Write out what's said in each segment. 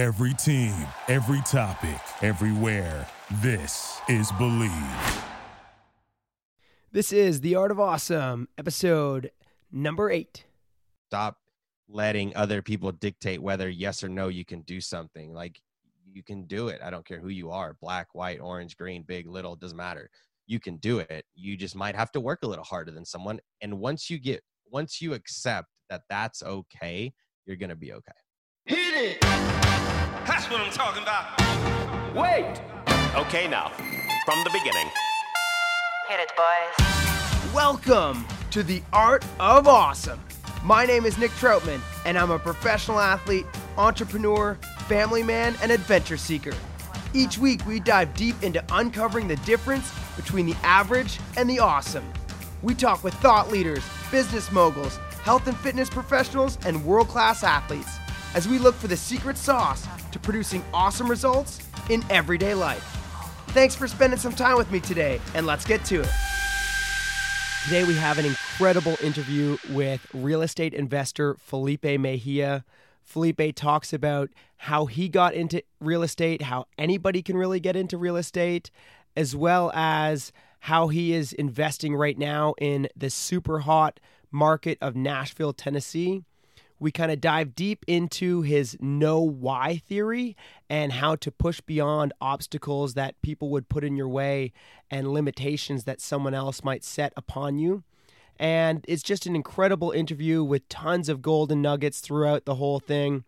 Every team, every topic, everywhere. This is Blue Wire. This is The Art of Awesome, episode number eight. Stop letting other people dictate whether yes or no you can do something. Like you can do it. I don't care who you are black, white, orange, green, big, little, doesn't matter. You can do it. You just might have to work a little harder than someone. And once you get, once you accept that that's okay, you're going to be okay. Hit it! That's what I'm talking about. Wait! Okay, now, from the beginning. Hit it, boys. Welcome to The Art of Awesome. My name is Nick Troutman, and I'm a professional athlete, entrepreneur, family man, and adventure seeker. Each week, we dive deep into uncovering the difference between the average and the awesome. We talk with thought leaders, business moguls, health and fitness professionals, and world class athletes as we look for the secret sauce to producing awesome results in everyday life. Thanks for spending some time with me today, and let's get to it. Today, we have an incredible interview with real estate investor Felipe Mejia. Felipe talks about how he got into real estate, how anybody can really get into real estate, as well as how he is investing right now in the super hot market of Nashville, Tennessee. We kind of dive deep into his know why theory and how to push beyond obstacles that people would put in your way and limitations that someone else might set upon you. And it's just an incredible interview with tons of golden nuggets throughout the whole thing.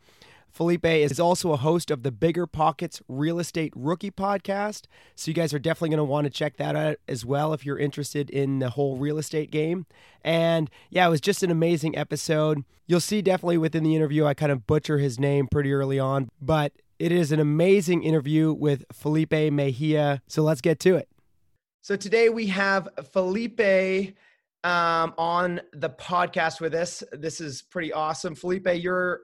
Felipe is also a host of the Bigger Pockets Real Estate Rookie podcast. So you guys are definitely going to want to check that out as well if you're interested in the whole real estate game. And yeah, it was just an amazing episode. You'll see definitely within the interview, I kind of butcher his name pretty early on, but it is an amazing interview with Felipe Mejia. So let's get to it. So today we have Felipe um, on the podcast with us. This is pretty awesome. Felipe, you're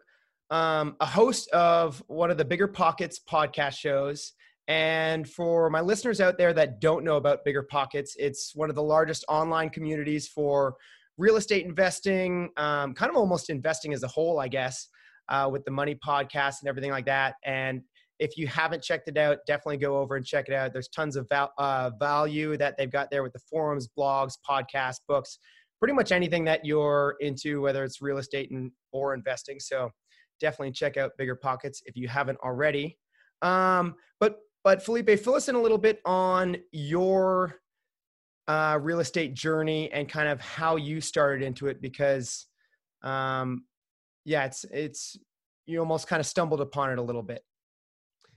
um, a host of one of the Bigger Pockets podcast shows. And for my listeners out there that don't know about Bigger Pockets, it's one of the largest online communities for real estate investing, um, kind of almost investing as a whole, I guess, uh, with the Money Podcast and everything like that. And if you haven't checked it out, definitely go over and check it out. There's tons of val- uh, value that they've got there with the forums, blogs, podcasts, books, pretty much anything that you're into, whether it's real estate and, or investing. So definitely check out Bigger Pockets if you haven't already. Um, but but Felipe, fill us in a little bit on your uh, real estate journey and kind of how you started into it because um, yeah, it's it's you almost kind of stumbled upon it a little bit.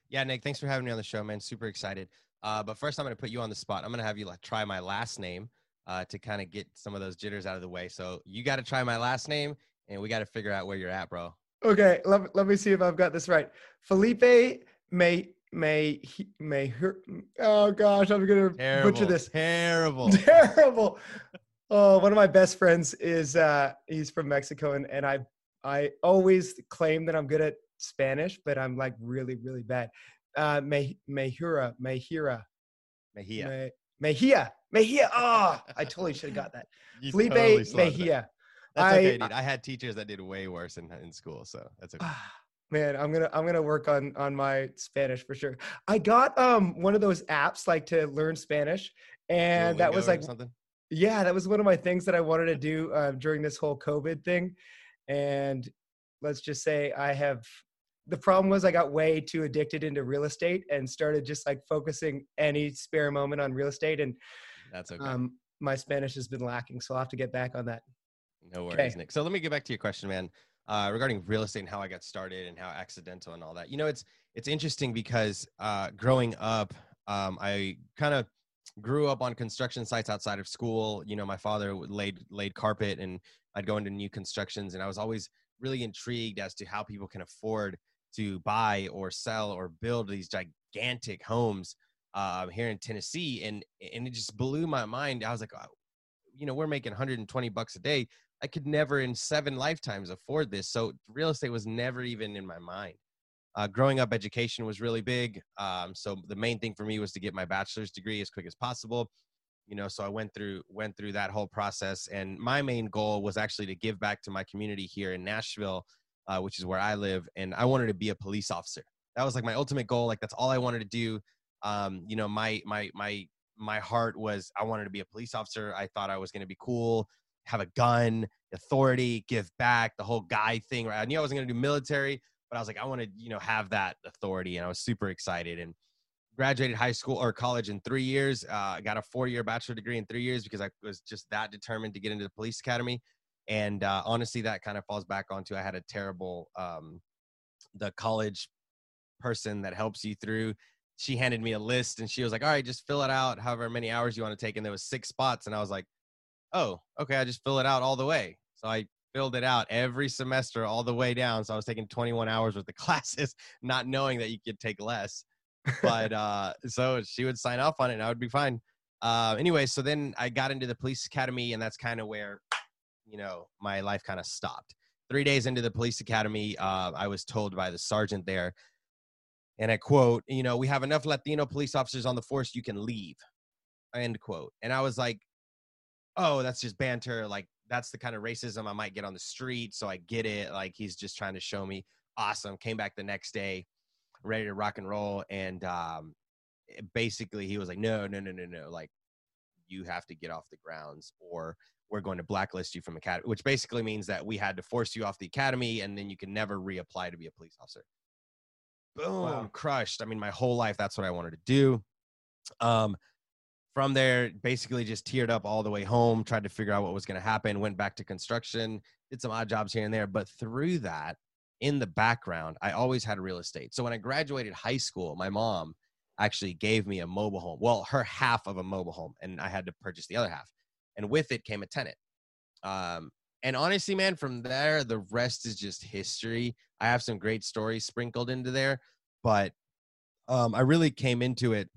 Yeah, Nick, thanks for having me on the show, man. Super excited. Uh, but first, I'm going to put you on the spot. I'm going to have you like, try my last name uh, to kind of get some of those jitters out of the way. So you got to try my last name, and we got to figure out where you're at, bro. Okay, let, let me see if I've got this right. Felipe may may may her. oh gosh, I'm gonna terrible, butcher this. Terrible. Terrible. Oh, one of my best friends is uh he's from Mexico and, and I I always claim that I'm good at Spanish, but I'm like really, really bad. Uh Me Mejura, Mejira. Mejia. Me, Mejia. Mejia. Oh, I totally should have got that. You Felipe totally slaughtered it. That's I- okay, dude. I had teachers that did way worse in, in school, so that's okay. Man, I'm gonna I'm gonna work on on my Spanish for sure. I got um one of those apps like to learn Spanish, and that was like something. yeah, that was one of my things that I wanted to do uh, during this whole COVID thing. And let's just say I have the problem was I got way too addicted into real estate and started just like focusing any spare moment on real estate. And That's okay. um, my Spanish has been lacking, so I'll have to get back on that. No Okay. worries, Nick. So let me get back to your question, man. Uh, regarding real estate and how I got started and how accidental and all that. You know, it's it's interesting because uh, growing up, um, I kind of grew up on construction sites outside of school. You know, my father laid laid carpet, and I'd go into new constructions, and I was always really intrigued as to how people can afford to buy or sell or build these gigantic homes um, here in Tennessee, and and it just blew my mind. I was like, "Oh, you know, we're making 120 bucks a day. I could never in seven lifetimes afford this. So real estate was never even in my mind. Uh, growing up, education was really big. Um, so the main thing for me was to get my bachelor's degree as quick as possible. You know, so I went through went through that whole process, and my main goal was actually to give back to my community here in Nashville, uh, which is where I live, and I wanted to be a police officer. that was like my ultimate goal. Like that's all I wanted to do. Um, you know, my my my my heart was I wanted to be a police officer. I thought I was going to be cool, have a gun, authority, give back, the whole guy thing. Right? I knew I wasn't going to do military, but I was like, I want to, you know, have that authority, and I was super excited. And graduated high school or college in three years. Uh, I got a four-year bachelor degree in three years because I was just that determined to get into the police academy. And uh, honestly, that kind of falls back onto I had a terrible um, the college person that helps you through she handed me a list and she was like all right just fill it out however many hours you want to take and there was six spots and i was like oh okay i just fill it out all the way. So i filled it out every semester all the way down so i was taking 21 hours worth of classes not knowing that you could take less. But uh so she would sign off on it and i would be fine. Uh anyway so then i got into the police academy and that's kind of where you know my life kind of stopped. Three days into the police academy, uh, I was told by the sergeant there, and I quote, you know, we have enough Latino police officers on the force, you can leave, end quote. And I was like, oh, that's just banter. Like, that's the kind of racism I might get on the street. So I get it. Like, he's just trying to show me. Awesome. Came back the next day, ready to rock and roll. And um, basically, he was like, no, no, no, no, no. Like, you have to get off the grounds or we're going to blacklist you from academy, which basically means that we had to force you off the academy and then you can never reapply to be a police officer. Boom, wow. crushed. I mean, my whole life, that's what I wanted to do. Um, from there, basically just teared up all the way home, tried to figure out what was going to happen, went back to construction, did some odd jobs here and there. But through that, in the background, I always had real estate. So when I graduated high school, my mom actually gave me a mobile home. Well, her half of a mobile home, and I had to purchase the other half and with it came a tenant. Um, and honestly, man, from there, the rest is just history. I have some great stories sprinkled into there, but um, I really came into it,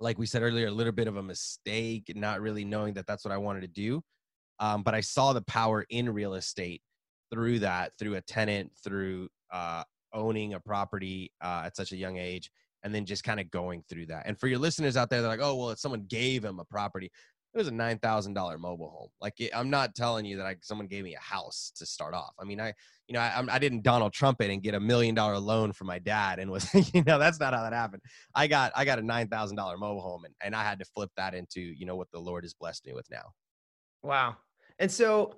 like we said earlier, a little bit of a mistake, not really knowing that that's what I wanted to do. Um, but I saw the power in real estate through that, through a tenant, through uh, owning a property uh, at such a young age, and then just kind of going through that. And for your listeners out there, they're like, oh, well, if someone gave him a property, it was a nine thousand dollar mobile home. Like I'm not telling you that I, someone gave me a house to start off. I mean, I you know I, I didn't Donald Trump it and get a million dollar loan from my dad and was you know that's not how that happened. I got I got a nine thousand dollar mobile home and and I had to flip that into you know what the Lord has blessed me with now. Wow. And so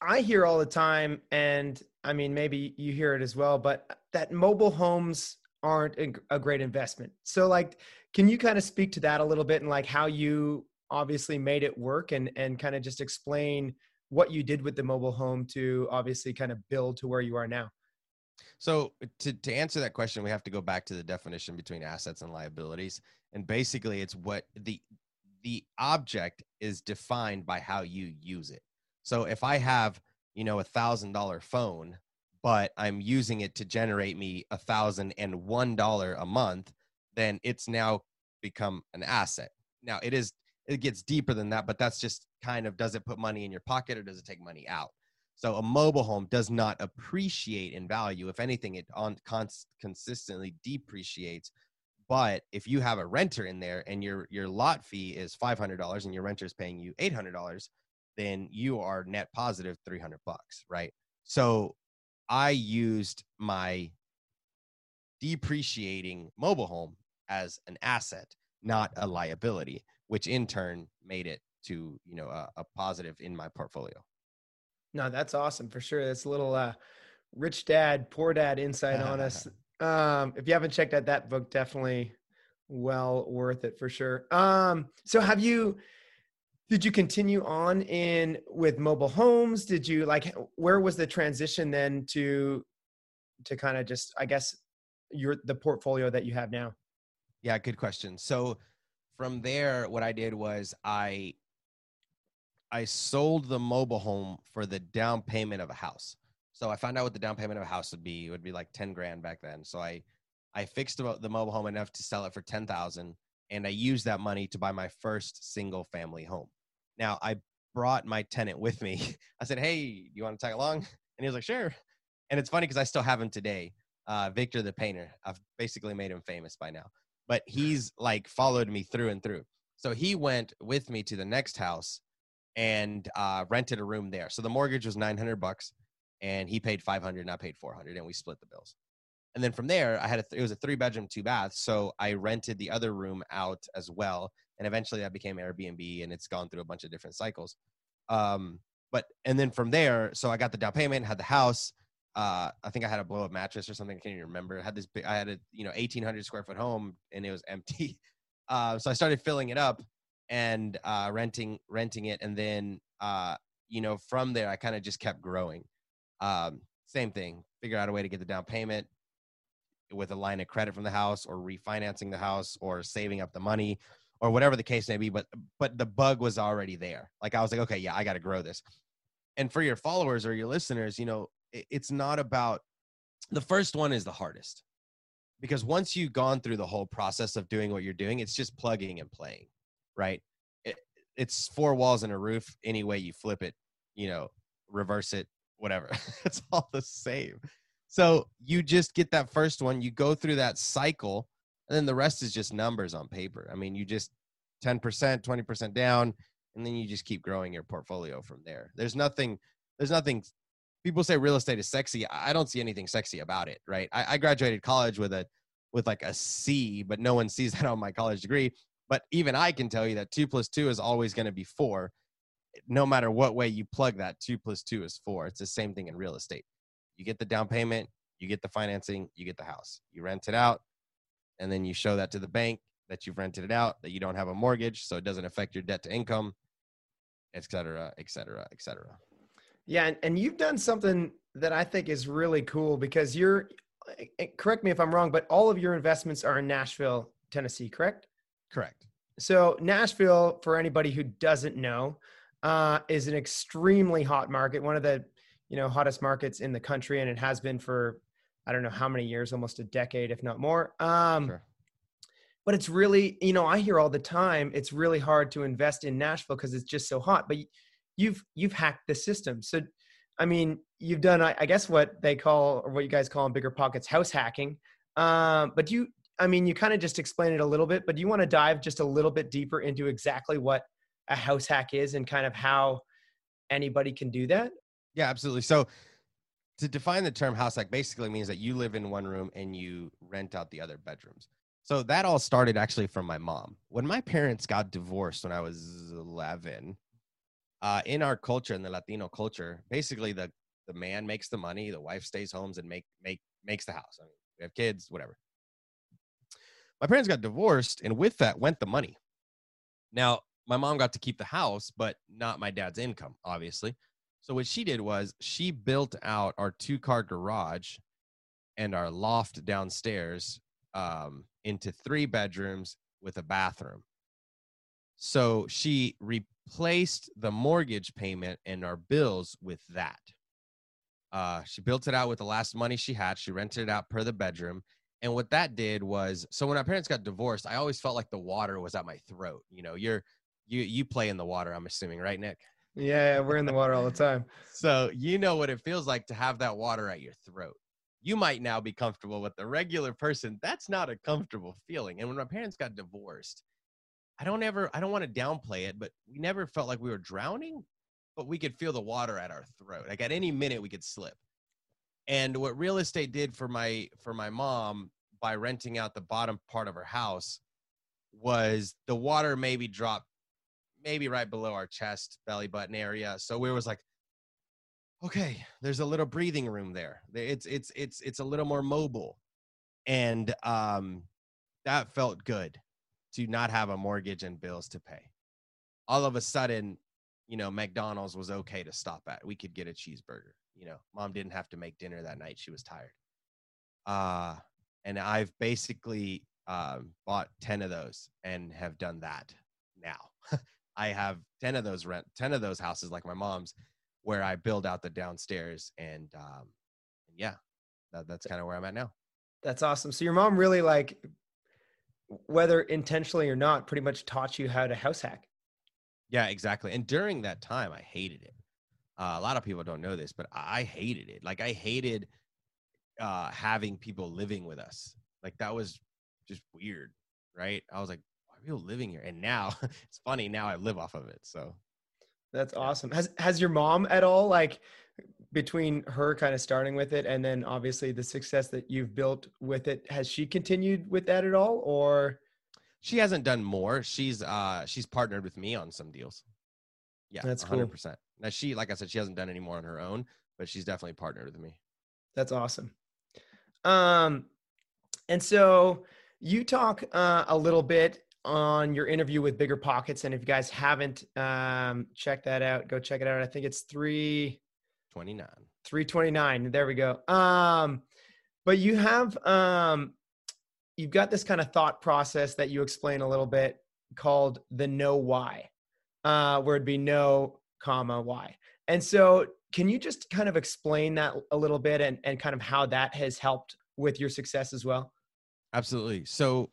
I hear all the time, and I mean maybe you hear it as well, but uh, that mobile homes aren't a great investment. So like, can you kind of speak to that a little bit and like how you obviously made it work and and kind of just explain what you did with the mobile home to obviously kind of build to where you are now. So to, to answer that question we have to go back to the definition between assets and liabilities. And basically it's what the the object is defined by how you use it. So if i have you know a thousand dollar phone but i'm using it to generate me a thousand and one dollar a month then it's now become an asset. Now it is it gets deeper than that, but that's just kind of does it put money in your pocket or does it take money out? So a mobile home does not appreciate in value. If anything, it on cons- consistently depreciates. But if you have a renter in there and your your lot fee is five hundred dollars and your renter is paying you eight hundred dollars, then you are net positive three hundred bucks, right? So I used my depreciating mobile home as an asset, not a liability which in turn made it to you know a, a positive in my portfolio. No, that's awesome for sure. That's a little uh, rich dad, poor dad insight on us. Um, if you haven't checked out that book, definitely well worth it for sure. Um, so have you? Did you continue on in with mobile homes? Did you like? Where was the transition then to to kind of just I guess your the portfolio that you have now? Yeah, good question. So from there, what I did was I I sold the mobile home for the down payment of a house. So I found out what the down payment of a house would be. It would be like 10 grand back then. So I I fixed the mobile home enough to sell it for 10,000 and I used that money to buy my first single family home. Now, I brought my tenant with me. I said, "Hey, you want to tag along?" And he was like, "Sure." And it's funny because I still have him today. Uh, Victor the painter. I've basically made him famous by now but he's like followed me through and through. So he went with me to the next house and uh, rented a room there. So the mortgage was 900 bucks and he paid 500 and I paid 400 and we split the bills. and then from there i had a th- it was a three bedroom two bath so i rented the other room out as well and eventually that became airbnb and it's gone through a bunch of different cycles um but and then from there so i got the down payment had the house uh i think i had a blow up mattress or something i can't even remember. I had this big i had a you know 1800 square foot home and it was empty. Uh so i started filling it up and uh renting renting it and then uh you know from there i kind of just kept growing. Um same thing figure out a way to get the down payment with a line of credit from the house or refinancing the house or saving up the money or whatever the case may be but but the bug was already there. Like i was like okay yeah i got to grow this. And for your followers or your listeners you know it's not about the first one is the hardest. Because once you've gone through the whole process of doing what you're doing it's just plugging and playing right? It, it's four walls and a roof any way you flip it you know reverse it whatever. It's all the same. So you just get that first one you go through that cycle and then the rest is just numbers on paper. I mean you just 10% 20% down and then you just keep growing your portfolio from there. There's nothing there's nothing people say real estate is sexy i don't see anything sexy about it right? I, I graduated college with a with like a c but no one sees that on my college degree. But even i can tell you that two plus two is always going to be four. No matter what way you plug that two plus two is four. It's the same thing in real estate. You get the down payment you get the financing you get the house. You rent it out and then you show that to the bank that you've rented it out that you don't have a mortgage so it doesn't affect your debt to income et cetera et cetera et cetera Yeah, and, and you've done something that I think is really cool because you're eh, eh, correct me if I'm wrong, but all of your investments are in Nashville, Tennessee, correct? correct So Nashville, for anybody who doesn't know, uh, is an extremely hot market, one of the you know hottest markets in the country, and it has been for I don't know how many years, almost a decade, if not more. Um, Sure. But it's really, you know, I hear all the time it's really hard to invest in Nashville because it's just so hot. But you've you've hacked the system, so I mean, you've done, I, I guess, what they call or what you guys call in bigger pockets, house hacking. Um, but you, I mean, you kind of just explained it a little bit, but do you want to dive just a little bit deeper into exactly what a house hack is and kind of how anybody can do that? Yeah, absolutely. So to define the term house hack basically means that you live in one room and you rent out the other bedrooms. So that all started actually from my mom. When my parents got divorced when I was 11, uh, in our culture, in the Latino culture, basically the the man makes the money, the wife stays homes and make make makes the house. I mean, we have kids, whatever. My parents got divorced, and with that went the money. Now, my mom got to keep the house, but not my dad's income, obviously. So what she did was she built out our two car garage and our loft downstairs um, into three bedrooms with a bathroom. So she replaced the mortgage payment and our bills with that. Uh, she built it out with the last money she had. She rented it out per the bedroom. And what that did was, so when our parents got divorced, I always felt like the water was at my throat. You know, you're you you play in the water. I'm assuming, right, Nick? Yeah, we're in the water all the time. So you know what it feels like to have that water at your throat. You might now be comfortable with the regular person. That's not a comfortable feeling. And when my parents got divorced, I don't ever I don't want to downplay it, but we never felt like we were drowning, but we could feel the water at our throat. Like at any minute we could slip. And what real estate did for my for my mom by renting out the bottom part of her house was the water maybe dropped maybe right below our chest, belly button area. So we was like, okay, there's a little breathing room there. It's it's it's it's a little more mobile, and um, that felt good to not have a mortgage and bills to pay. All of a sudden, you know, McDonald's was okay to stop at. We could get a cheeseburger. You know, mom didn't have to make dinner that night. She was tired. Uh, and I've basically um, bought 10 of those and have done that now. I have 10 of those rent 10 of those houses like my mom's where I build out the downstairs and um yeah, that, that's kind of where I'm at now. That's awesome. So your mom really like, whether intentionally or not, pretty much taught you how to house hack. Yeah, exactly. And during that time I hated it. Uh, a lot of people don't know this, but I hated it. Like I hated uh having people living with us. Like that was just weird, right? I was like why are people living here? And now it's funny, now I live off of it. So That's awesome. Has has your mom at all like between her kind of starting with it and then obviously the success that you've built with it, has she continued with that at all or? She hasn't done more. She's uh she's partnered with me on some deals. Yeah, That's that's hundred percent. Now she, like I said, she hasn't done any more on her own, but she's definitely partnered with me. That's awesome. Um, and so you talk uh, a little bit on your interview with Bigger Pockets, and if you guys haven't um, checked that out, go check it out. I think it's three Twenty nine. three twenty nine. There we go. Um, but you have um, you've got this kind of thought process that you explain a little bit called the know why, uh, where it'd be no comma why. And so, can you just kind of explain that a little bit and, and kind of how that has helped with your success as well? Absolutely. So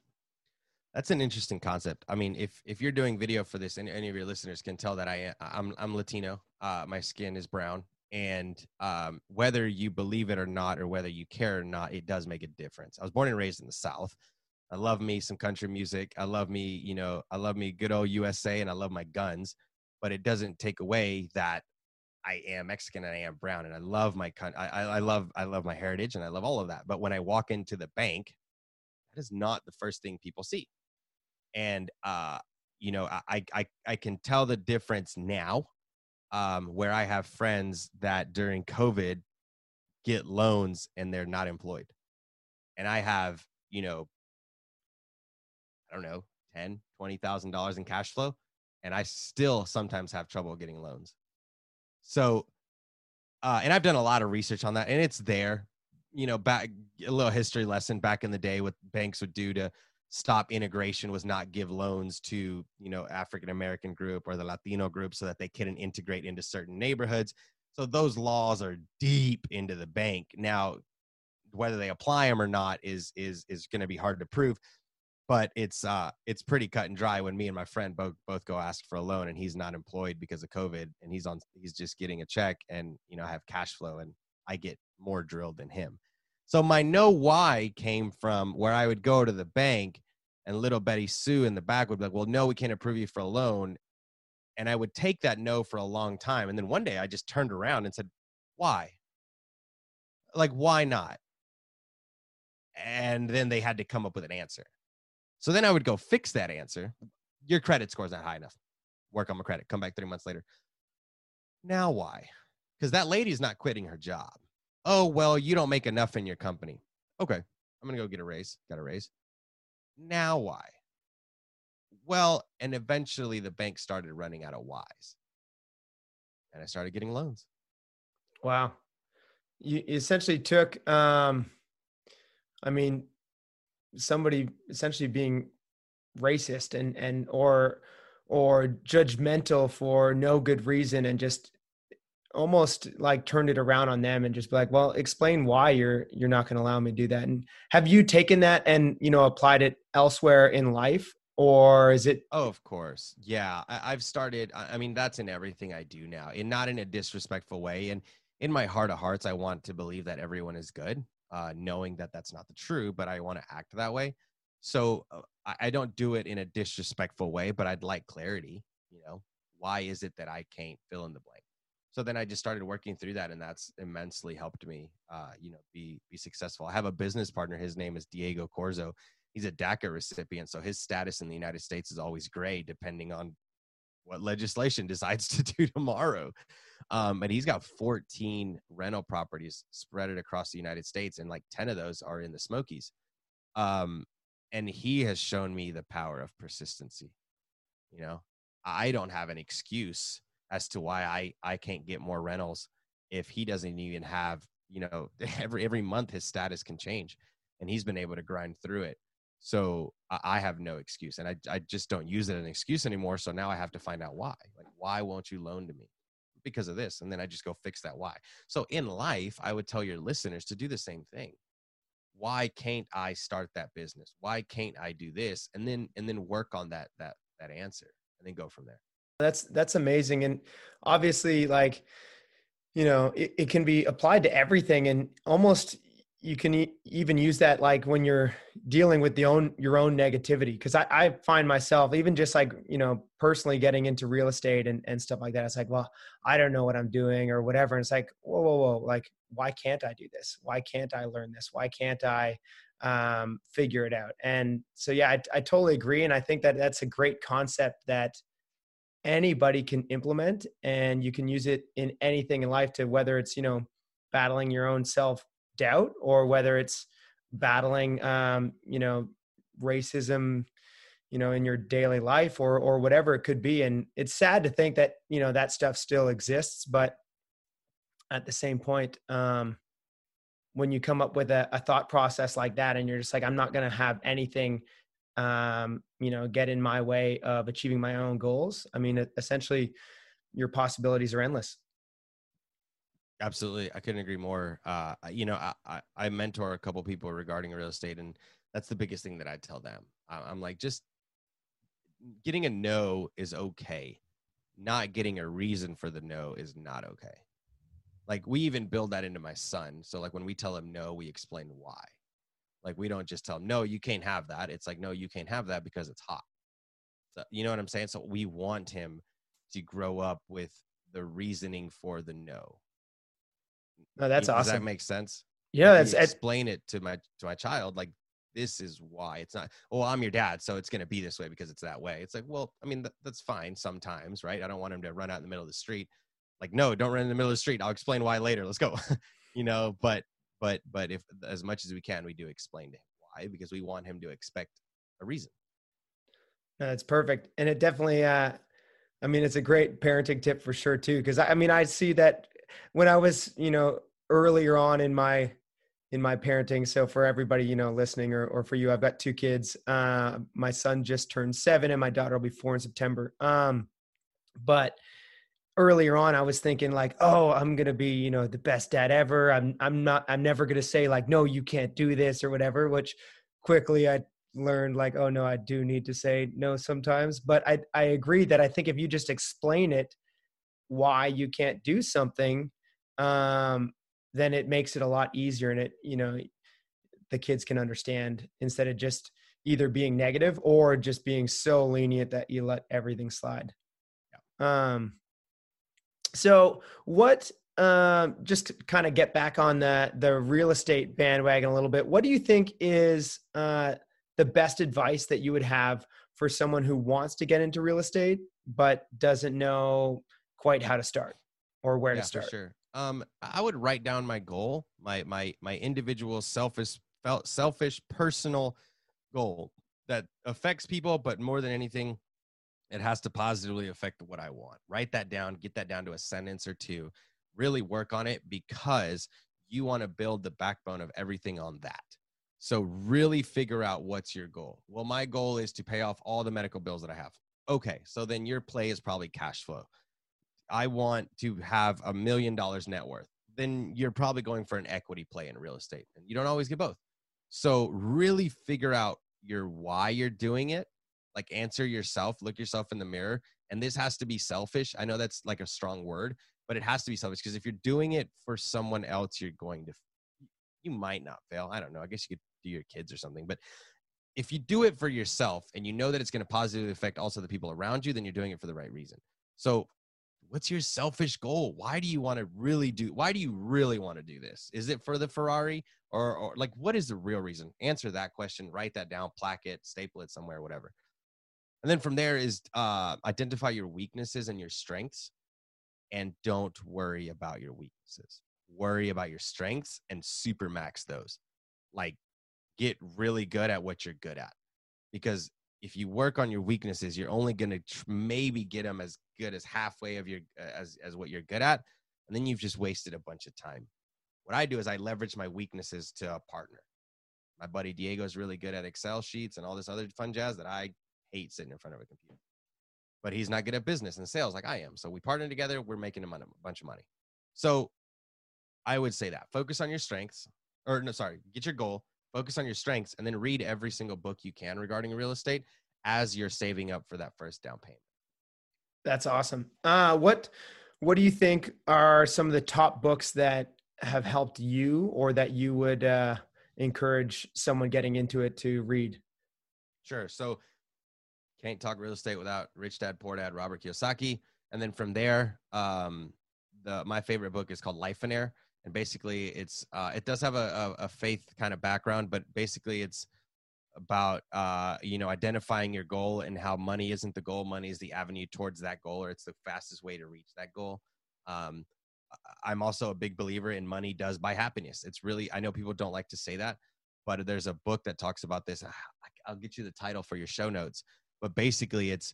that's an interesting concept. I mean, if if you're doing video for this, and any of your listeners can tell that I am, I'm I'm Latino. Uh, my skin is brown, and um, whether you believe it or not, or whether you care or not, it does make a difference. I was born and raised in the South. I love me some country music. I love me, you know, I love me good old USA, and I love my guns. But it doesn't take away that I am Mexican and I am brown, and I love my country. I, I love I love my heritage, and I love all of that. But when I walk into the bank, that is not the first thing people see and uh you know i i i can tell the difference now um where i have friends that during covid get loans and they're not employed. And i have you know i don't know 10 20000 dollars in cash flow and i still sometimes have trouble getting loans. So uh and i've done a lot of research on that and it's there. You know back a little history lesson back in the day what banks would do to stop integration was not give loans to you know african american group or the latino group so that they couldn't integrate into certain neighborhoods. So those laws are deep into the bank. Now whether they apply them or not is is is going to be hard to prove but it's uh it's pretty cut and dry when me and my friend both both go ask for a loan and he's not employed because of covid and he's on he's just getting a check and you know I have cash flow and i get more drilled than him. So my no why came from where I would go to the bank and little Betty Sue in the back would be like, well, no, we can't approve you for a loan. And I would take that no for a long time. And then one day I just turned around and said, why? Like, why not? And then they had to come up with an answer. So then I would go fix that answer. Your credit score's not high enough. Work on my credit. Come back three months later. Now why? Because that lady's not quitting her job oh well you don't make enough in your company okay i'm gonna go get a raise got a raise now why? Well and eventually the bank started running out of whys. And i started getting loans. Wow. You essentially took, um, I mean, somebody essentially being racist and, and, or, or judgmental for no good reason and just almost like turned it around on them and just be like, well, explain why you're, you're not going to allow me to do that. And have you taken that and, you know, applied it elsewhere in life? Or is it, oh of course. Yeah I, i've started I, I mean that's in everything i do now and not in a disrespectful way and in my heart of hearts i want to believe that everyone is good uh, knowing that that's not the true but i want to act that way. So uh, I, I don't do it in a disrespectful way but i'd like clarity you know? Why is it that i can't fill in the blank so then i just started working through that and that's immensely helped me uh, you know be be successful. I have a business partner his name is diego corzo. He's a daca recipient so his status in the united states is always gray depending on what legislation decides to do tomorrow. Um, and he's got 14 rental properties spread across the united states and like 10 of those are in the smokies. Um, and he has shown me the power of persistency you know? I don't have an excuse as to why I I can't get more rentals if he doesn't even have you know every every month his status can change and he's been able to grind through it. So I, have no excuse and I I just don't use it as an excuse anymore. So now I have to find out why. Like why won't you loan to me? Because of this, and then I just go fix that why. So in life, I would tell your listeners to do the same thing. Why can't I start that business? Why can't I do this? And then and then work on that that that answer and then go from there. That's that's amazing, and obviously, like you know, it, it can be applied to everything, and almost you can e- even use that like when you're dealing with the own your own negativity. Because I, I find myself even just like you know personally getting into real estate and, and stuff like that it's like well i don't know what i'm doing or whatever. And it's like whoa whoa whoa like why can't i do this? Why can't i learn this? Why can't i um, figure it out? And so yeah I, I totally agree. And i think that that's a great concept that anybody can implement and you can use it in anything in life to whether it's you know battling your own self doubt or whether it's battling um, you know racism you know in your daily life or or whatever it could be. And it's sad to think that you know that stuff still exists but at the same point um when you come up with a, a thought process like that and you're just like i'm not going to have anything um you know get in my way of achieving my own goals i mean essentially your possibilities are endless Absolutely, I couldn't agree more. Uh, you know, I, I, I mentor a couple people regarding real estate, and that's the biggest thing that I tell them. I'm like, just getting a no is okay. Not getting a reason for the no is not okay. Like we even build that into my son. So like when we tell him no, we explain why. Like we don't just tell him no, you can't have that. It's like no, you can't have that because it's hot. So you know what I'm saying? So we want him to grow up with the reasoning for the no no, that's Does awesome. that make sense? Yeah, Like, it's, you it's explain it to my to my child like this is why it's not oh i'm your dad so it's going to be this way because it's that way it's like well i mean that, that's fine sometimes right i don't want him to run out in the middle of the street like no don't run in the middle of the street i'll explain why later let's go you know but but but if as much as we can we do explain to him why because we want him to expect a reason That's perfect. And it definitely, uh, I mean, it's a great parenting tip for sure too. Cause I, I mean, I see that when I was, you know, earlier on in my, in my parenting. So for everybody, you know, listening or, or for you, I've got two kids. Uh, my son just turned seven and my daughter will be four in September. Um, but earlier on, I was thinking like, oh, I'm going to be, you know, the best dad ever. I'm, I'm not, I'm never going to say like, no, you can't do this or whatever, which quickly I learned like oh no i do need to say no sometimes but i i agree that i think if you just explain it why you can't do something um then it makes it a lot easier and it you know the kids can understand instead of just either being negative or just being so lenient that you let everything slide Yeah. um so what um just to kind of get back on the the real estate bandwagon a little bit what do you think is uh the best advice that you would have for someone who wants to get into real estate but doesn't know quite how to start or where yeah to start? for sure. Um i would write down my goal my my my individual selfish felt selfish personal goal that affects people but more than anything it has to positively affect what i want write that down get that down to a sentence or two really work on it because you want to build the backbone of everything on that so really figure out what's your goal well my goal is to pay off all the medical bills that i have okay so then your play is probably cash flow I want to have a million dollars net worth, then you're probably going for an equity play in real estate. And you don't always get both. So really figure out your why you're doing it. Like answer yourself, look yourself in the mirror. And this has to be selfish. I know that's like a strong word, but it has to be selfish because if you're doing it for someone else, you're going to, you might not fail. I don't know. I guess you could do your kids or something. But if you do it for yourself and you know that it's going to positively affect also the people around you, then you're doing it for the right reason. So what's your selfish goal why do you want to really do why do you really want to do this is it for the ferrari or, or like what is the real reason answer that question write that down plaque it staple it somewhere whatever and then from there is uh, identify your weaknesses and your strengths and don't worry about your weaknesses worry about your strengths and super max those like get really good at what you're good at because if you work on your weaknesses, you're only going to tr- maybe get them as good as halfway of your as as what you're good at, and then you've just wasted a bunch of time. What I do is I leverage my weaknesses to a partner. My buddy Diego is really good at Excel sheets and all this other fun jazz that I hate sitting in front of a computer. But he's not good at business and sales like I am. So we partner together. We're making a, mon- a bunch of money. So I would say that focus on your strengths, or no, sorry, get your goal, focus on your strengths and then read every single book you can regarding real estate as you're saving up for that first down payment That's awesome. Uh, what What do you think are some of the top books that have helped you or that you would uh, encourage someone getting into it to read? Sure. So can't talk real estate without Rich Dad Poor Dad Robert Kiyosaki. And then from there, um, the my favorite book is called Lifeonaire. And basically it's uh, it does have a, a, a faith kind of background, but basically it's about uh, you know identifying your goal and how money isn't the goal, money is the avenue towards that goal, or it's the fastest way to reach that goal. Um, I'm also a big believer in money does buy happiness. It's really I know people don't like to say that, but there's a book that talks about this. I'll get you the title for your show notes, but basically it's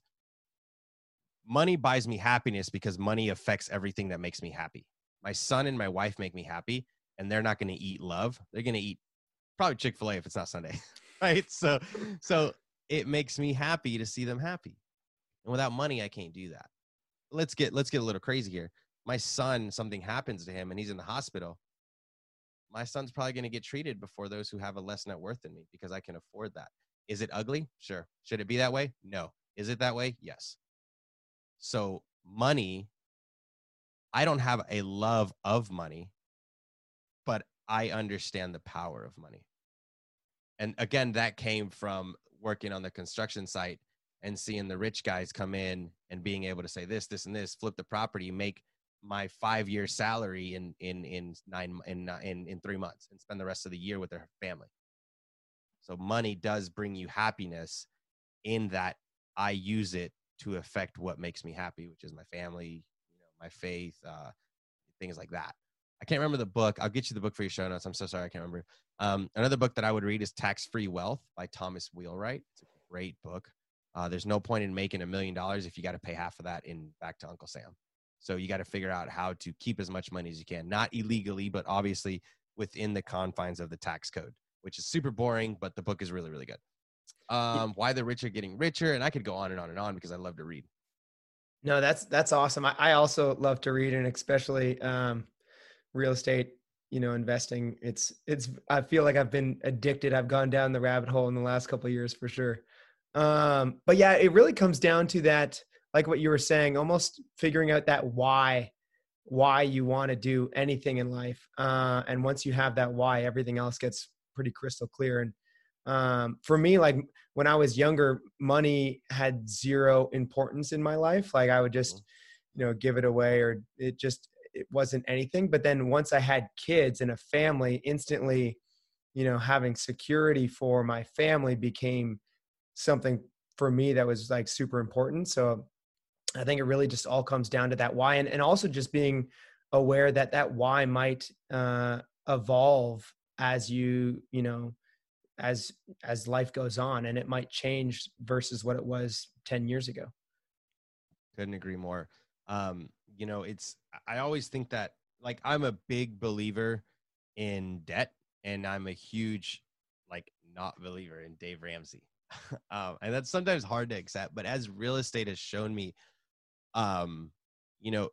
money buys me happiness because money affects everything that makes me happy. My son and my wife make me happy, and they're not going to eat love. They're going to eat probably Chick Fil A if it's not Sunday, right? So, so it makes me happy to see them happy, and without money, I can't do that. Let's get let's get a little crazy here. My son, something happens to him, and he's in the hospital. My son's probably going to get treated before those who have a less net worth than me because I can afford that. Is it ugly? Sure. Should it be that way? No. Is it that way? Yes. So, money, I don't have a love of money, but I understand the power of money. And again, that came from working on the construction site and seeing the rich guys come in and being able to say this, this, and this, flip the property, make my five year salary in in in nine in in in three months, and spend the rest of the year with their family. So money does bring you happiness in that I use it to affect what makes me happy, which is my family, you know, my faith, uh, things like that. I can't remember the book. I'll get you the book for your show notes. I'm so sorry, I can't remember. Um, another book that I would read is Tax Free Wealth by Thomas Wheelwright. It's a great book. Uh, there's no point in making a million dollars if you got to pay half of that in back to Uncle Sam. So you got to figure out how to keep as much money as you can, not illegally, but obviously within the confines of the tax code, which is super boring, but the book is really, really good um, why the rich are getting richer, and I could go on and on and on because I love to read. No, that's that's awesome. I, I also love to read, and especially um, real estate. You know, investing. It's it's. I feel like I've been addicted. I've gone down the rabbit hole in the last couple of years for sure. Um, but yeah, it really comes down to that, like what you were saying, almost figuring out that why, why you want to do anything in life. Uh, and once you have that why, everything else gets pretty crystal clear. And um, for me like when i was younger money had zero importance in my life like i would just mm-hmm. you know give it away or it just it wasn't anything but then once i had kids and a family instantly you know having security for my family became something for me that was like super important so i think it really just all comes down to that why and, and also just being aware that that why might uh, evolve as you you know as as life goes on and it might change versus what it was 10 years ago. Couldn't agree more. Um you know it's i always think that like i'm a big believer in debt and i'm a huge like not believer in dave ramsey. Um and that's sometimes hard to accept but as real estate has shown me um you know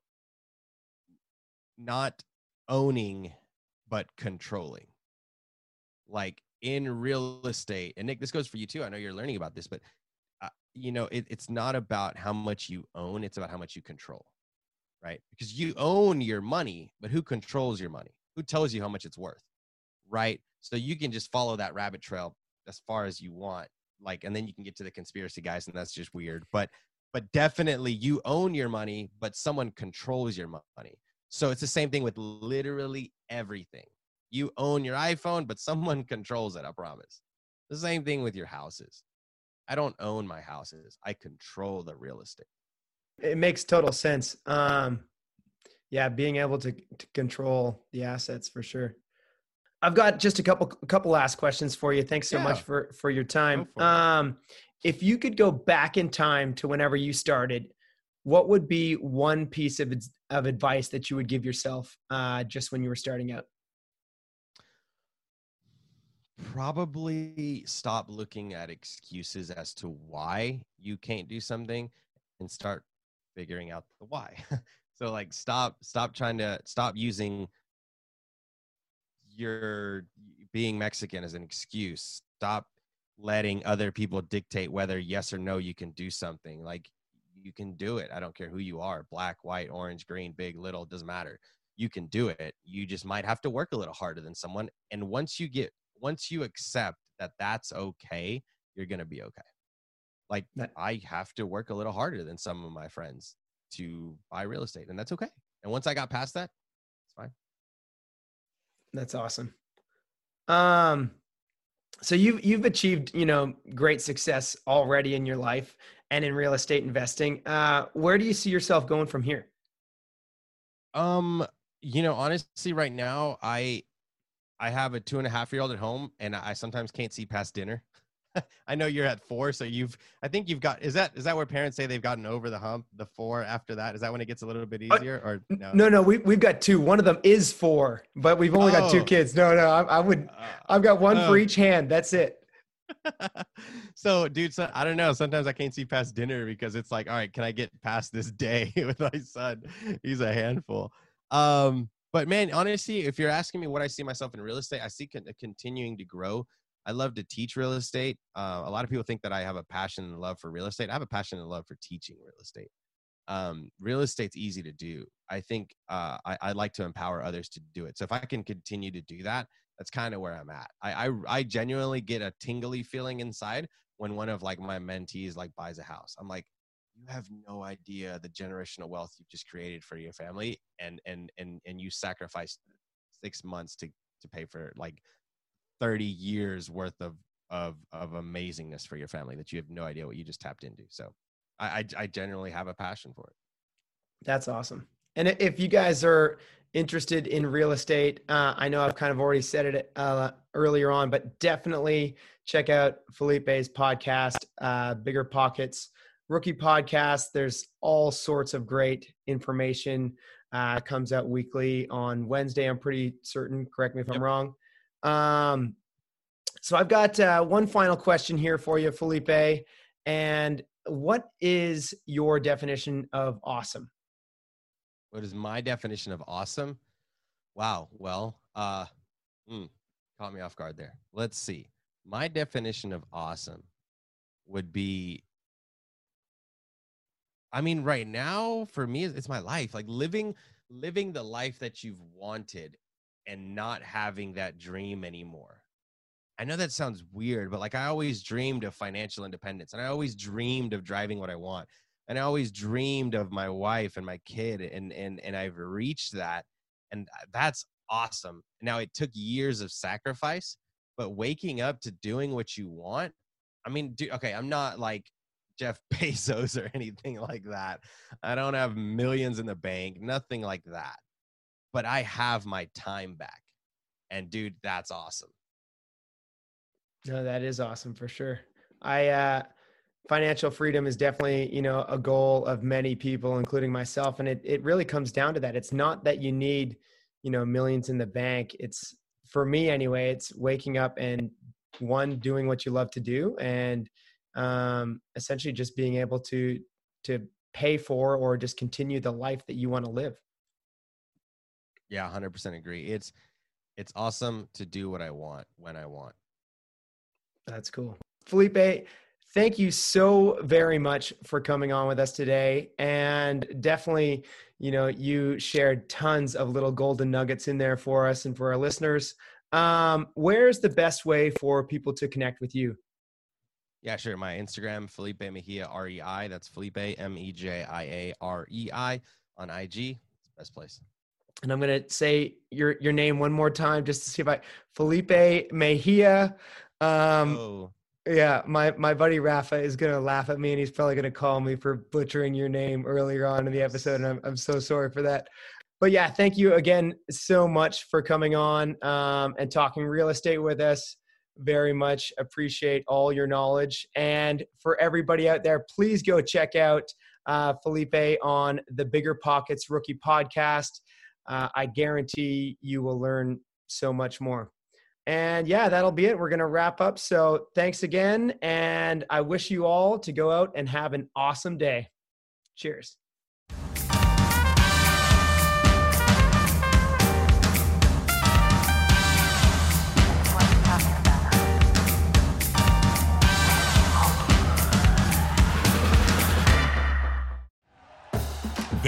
not owning but controlling like in real estate and nick this goes for you too i know you're learning about this but uh, you know it, it's not about how much you own it's about how much you control right? Because you own your money but who controls your money? Who tells you how much it's worth right? So you can just follow that rabbit trail as far as you want like and then you can get to the conspiracy guys and that's just weird but but definitely you own your money but someone controls your money. So it's the same thing with literally everything you own your iPhone, but someone controls it, I promise. The same thing with your houses. I don't own my houses. I control the real estate. It makes total sense. Um, yeah, being able to, to control the assets for sure. I've got just a couple a couple last questions for you. Thanks so yeah. much for for your time. For um, if you could go back in time to whenever you started, what would be one piece of of advice that you would give yourself uh, just when you were starting out? Probably stop looking at excuses as to why you can't do something and start figuring out the why. So like stop stop trying to stop using your being mexican as an excuse. Stop letting other people dictate whether yes or no you can do something. Like you can do it. I don't care who you are black white orange green big little doesn't matter. You can do it. You just might have to work a little harder than someone. And once you get, once you accept that that's okay, you're going to be okay. Like That- I have to work a little harder than some of my friends to buy real estate, and that's okay. And once I got past that, it's fine. That's awesome. Um, so you've you've achieved you know great success already in your life and in real estate investing. Uh, where do you see yourself going from here? Um, you know, honestly, right now, I I have a two and a half year old at home, and I sometimes can't see past dinner. I know you're at four, so you've. I think you've got. Is that is that where parents say they've gotten over the hump? The four after that is that when it gets a little bit Uh, easier, or no? No, no, we we've got two. One of them is four, but we've only got two kids. No, no, I, I would. Uh, I've got one for Oh. each hand. That's it. so, dude, so, I don't know. Sometimes I can't see past dinner because it's like, all right, can I get past this day with my son? He's a handful. Um, but man, honestly, if you're asking me what I see myself in real estate, I see con- continuing to grow. I love to teach real estate. Uh, a lot of people think that I have a passion and love for real estate. I have a passion and love for teaching real estate. Um, real estate's easy to do. I think uh, I, I like to empower others to do it. So if I can continue to do that, that's kind of where I'm at. I, I I genuinely get a tingly feeling inside when one of like my mentees like buys a house. I'm like, you have no idea the generational wealth you've just created for your family, and and and and you sacrificed six months to to pay for like 30 years worth of of of amazingness for your family that you have no idea what you just tapped into. So I I, I generally have a passion for it. That's awesome. And if you guys are interested in real estate, uh, I know I've kind of already said it uh, earlier on, but definitely check out Felipe's podcast, uh, Bigger Pockets Rookie Podcast. There's all sorts of great information. Uh, comes out weekly on Wednesday. I'm pretty certain. Correct me if I'm wrong. Um, so I've got uh, one final question here for you, Felipe. And what is your definition of awesome? What is my definition of awesome? Wow. Well, uh, hmm, caught me off guard there. Let's see. My definition of awesome would be, I mean, right now for me, it's my life. Like living, living the life that you've wanted, and not having that dream anymore. I know that sounds weird, but like I always dreamed of financial independence, and I always dreamed of driving what I want and I always dreamed of my wife and my kid, and and and I've reached that, and uh, that's awesome. Now it took years of sacrifice, but waking up to doing what you want. I mean, do, okay, I'm not like Jeff Bezos or anything like that. I don't have millions in the bank, nothing like that. But I have my time back, and dude, that's awesome. No, that is awesome for sure. I uh financial freedom is definitely, you know, a goal of many people including myself and it it really comes down to that. It's not that you need, you know, millions in the bank. It's for me anyway, it's waking up and one doing what you love to do and um essentially just being able to to pay for or just continue the life that you want to live. Yeah, 100% agree. It's it's awesome to do what I want when I want. That's cool. Felipe, thank you so very much for coming on with us today. And definitely, you know, you shared tons of little golden nuggets in there for us and for our listeners. Um, where's the best way for people to connect with you? Yeah, sure. My Instagram, Felipe Mejia REI. That's Felipe M E J I A R E I on IG. It's the best place. And I'm gonna say your your name one more time just to see if I Felipe Mejia. Um, oh, Yeah, my my buddy Rafa is gonna laugh at me, and he's probably gonna call me for butchering your name earlier on in the episode, and I'm I'm so sorry for that. But yeah, thank you again so much for coming on um, and talking real estate with us. Very much appreciate all your knowledge, and for everybody out there, please go check out uh, Felipe on the Bigger Pockets Rookie Podcast. Uh, I guarantee you will learn so much more. And yeah, that'll be it. We're going to wrap up. So thanks again. And I wish you all to go out and have an awesome day. Cheers.